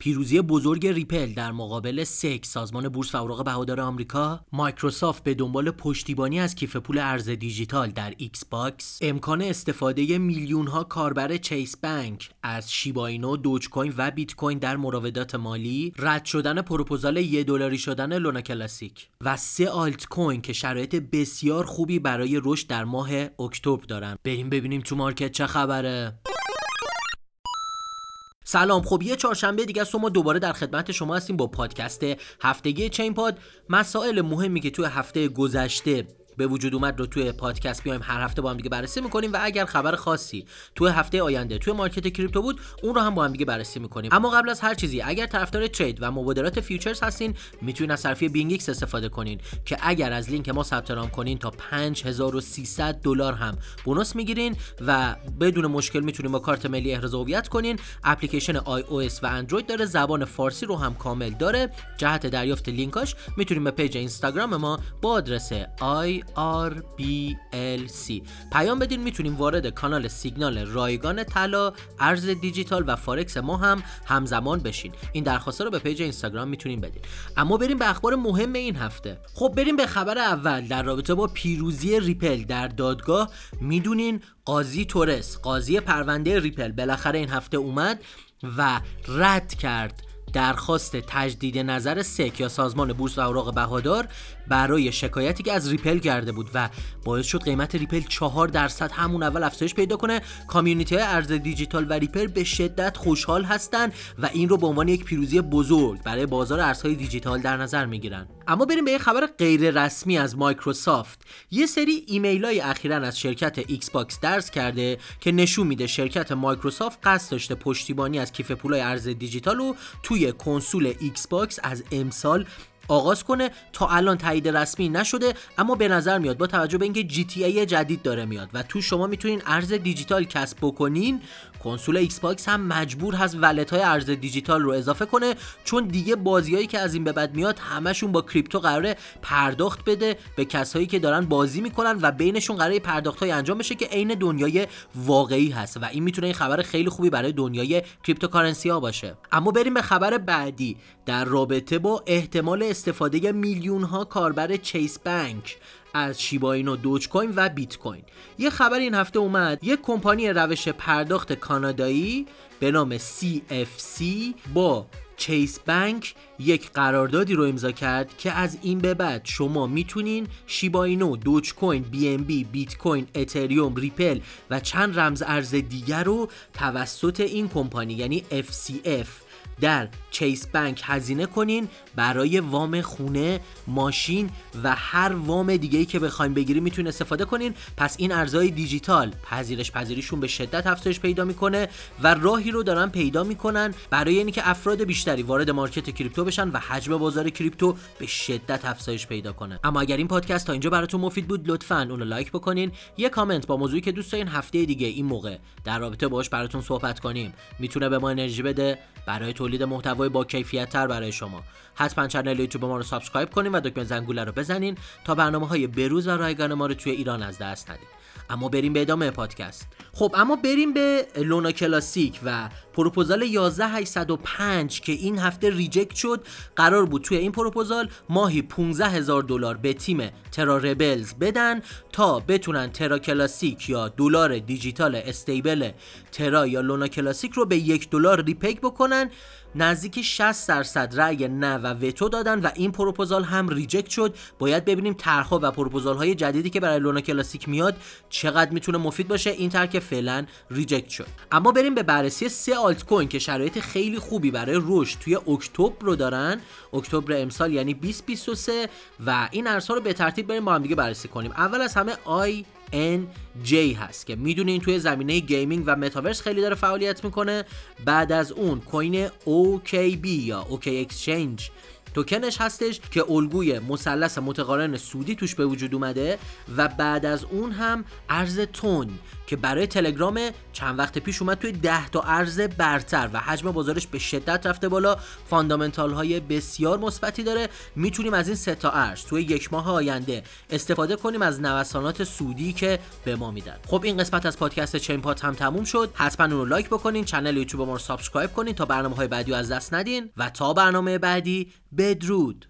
پیروزی بزرگ ریپل در مقابل SEC سازمان بورس و اوراق بهادار آمریکا مایکروسافت به دنبال پشتیبانی از کیف پول ارز دیجیتال در ایکس باکس امکان استفاده میلیون ها کاربر چیس بانک از شیباینو دوج کوین و بیت کوین در مراودات مالی رد شدن پروپوزال یه دلاری شدن لونا کلاسیک و سه آلت کوین که شرایط بسیار خوبی برای رشد در ماه اکتبر دارن. بریم ببینیم تو market چه خبره. سلام. خب یه چهارشنبه دیگه است ما دوباره در خدمت شما هستیم با پادکست هفتگی چین پاد. مسائل مهمی که توی هفته گذشته به وجود اومد رو توی پادکست بیایم هر هفته با هم دیگه بررسی می‌کنیم و اگر خبر خاصی توی هفته آینده توی market crypto بود اون رو هم با هم دیگه بررسی می‌کنیم. اما قبل از هر چیزی اگر طرفدار trade و مبادلات futures هستین می‌تونین از صرافی بینگ ایکس استفاده کنین که اگر از لینک ما ثبت نام کنین تا 5300 دلار هم bonus می‌گیرین و بدون مشکل می‌تونین با کارت ملی احراز هویت کنین. اپلیکیشن آی او اس و اندروید داره زبان فارسی رو هم کامل داره. جهت دریافت لینکاش می‌تونین به page اینستاگرام ما با آدرس آی RBLC پیام بدین می‌تونیم وارد کانال سیگنال رایگان طلا ارز دیجیتال و فارکس ما هم همزمان بشین. این درخواست رو به page اینستاگرام می‌تونیم بدین. اما بریم به اخبار مهم این هفته. خب بریم به خبر اول. در رابطه با پیروزی ریپل در دادگاه می‌دونین قاضی تورس قاضی پرونده ریپل بالاخره این هفته اومد و رد کرد درخواست تجدید نظر SEC یا سازمان بورس و اوراق بهادار برای شکایتی که از ریپل کرده بود و باعث شد قیمت ریپل 4 درصد همون اول افزایش پیدا کنه community ارز دیجیتال و ریپل به شدت خوشحال هستند و این رو به عنوان یک پیروزی بزرگ برای بازار ارزهای دیجیتال در نظر می‌گیرن. اما بریم به یه خبر غیر رسمی از مایکروسافت. یه سری ایمیل های اخیرا از شرکت ایکس باکس درز کرده که نشون میده شرکت مایکروسافت قصد داشته پشتیبانی از کیف پولای ارز دیجیتال رو توی کنسول ایکس باکس از امسال آغاز کنه. تا الان تایید رسمی نشده اما به نظر میاد با توجه به اینکه جی تی ای جدید داره میاد و تو شما می‌تونین ارز دیجیتال کسب بکنین کنسول ایکس باکس هم مجبور هست wallet های ارز دیجیتال رو اضافه کنه چون دیگه بازیایی که از این به بعد میاد همشون با crypto قراره پرداخت بده به کسایی که دارن بازی می‌کنن و بینشون قراره پرداخت های انجام بشه که عین دنیای واقعی هست و این می‌تونه این خبر خیلی خوبی برای دنیای cryptocurrency ها باشه. اما بریم به خبر بعدی. در رابطه با احتمال استفاده میلیون ها کاربر چیس بانک از شیباینو دوج کوین و بیت کوین یه خبر این هفته اومد یک کمپانی روش پرداخت کانادایی به نام CFC با چیس بانک یک قراردادی رو امضا کرد که از این به بعد شما می‌تونین شیباینو، دوج کوین، بی ان بی، بیت کوین، اتریوم، ریپل و چند رمز ارز دیگر رو توسط این کمپانی یعنی FCF در چیس بانک هزینه کنین برای وام خونه ماشین و هر وام دیگه ای که بخوایم بگیریم می‌تونین استفاده کنین. پس این ارزهای دیجیتال پذیرش پذیریشون به شدت افزایش پیدا می‌کنه و راهی رو دارن پیدا می‌کنن برای اینکه افراد بیشتری وارد market crypto بشن و حجم بازار crypto به شدت افزایش پیدا کنه. اما اگر این پادکست تا اینجا براتون مفید بود لطفا اونو لایک بکنین. یه کامنت با موضوعی که دوست دارین هفته دیگه این موقع در رابطه باش براتون صحبت کنیم. می‌تونه به ما انرژی بده. برای تولید محتوای با کیفیت تر برای شما. حتما کانال یوتیوب ما رو subscribe کنین و دکمه زنگوله رو بزنین تا برنامه های بروز و رایگان ما رو توی ایران از دست ندید اما بریم به ادامه پادکست. خب اما بریم به لونا کلاسیک و پروپوزال 11805 که این هفته reject شد قرار بود توی این پروپوزال ماهی 15 هزار دلار به تیم ترا ربلز بدن تا بتونن ترا کلاسیک یا دلار دیجیتال stable ترا یا لونا کلاسیک رو به یک دلار repeg بکنن. نزدیک 60 درصد رأی نه و وتو دادن و این پروپوزال هم reject شد. باید ببینیم طرحها و پروپوزال های جدیدی که برای لونا کلاسیک میاد چقدر می‌تونه مفید باشه. این طرح که فعلا reject شد. اما بریم به بررسی سه آلت کوین که شرایط خیلی خوبی برای رشد توی اکتبر رو دارن. اکتبر امسال یعنی 2023 و این ارزها رو به ترتیب بریم با هم دیگه بررسی کنیم. اول از همه INJ هست که می‌دونین توی زمینه gaming و متاورس خیلی داره فعالیت می‌کنه. بعد از اون coin OKB یا OK Exchange توکنش هستش که الگوی مثلث متقارن صعودی توش به وجود اومده و بعد از اون هم ارز تون که برای تلگرام چند وقت پیش اومد توی 10 تا ارز برتر و حجم بازارش به شدت رفته بالا. fundamental های بسیار مثبتی داره. می‌تونیم از این سه تا ارز توی یک ماه آینده استفاده کنیم از نوسانات صعودی که به ما میدن. خب این قسمت از پادکست چین پاد هم تموم شد. حتما اون رو لایک بکنین channel یوتیوب ما رو subscribe کنین تا برنامه های بعدی از دست ندین. و تا برنامه بعدی بدرود.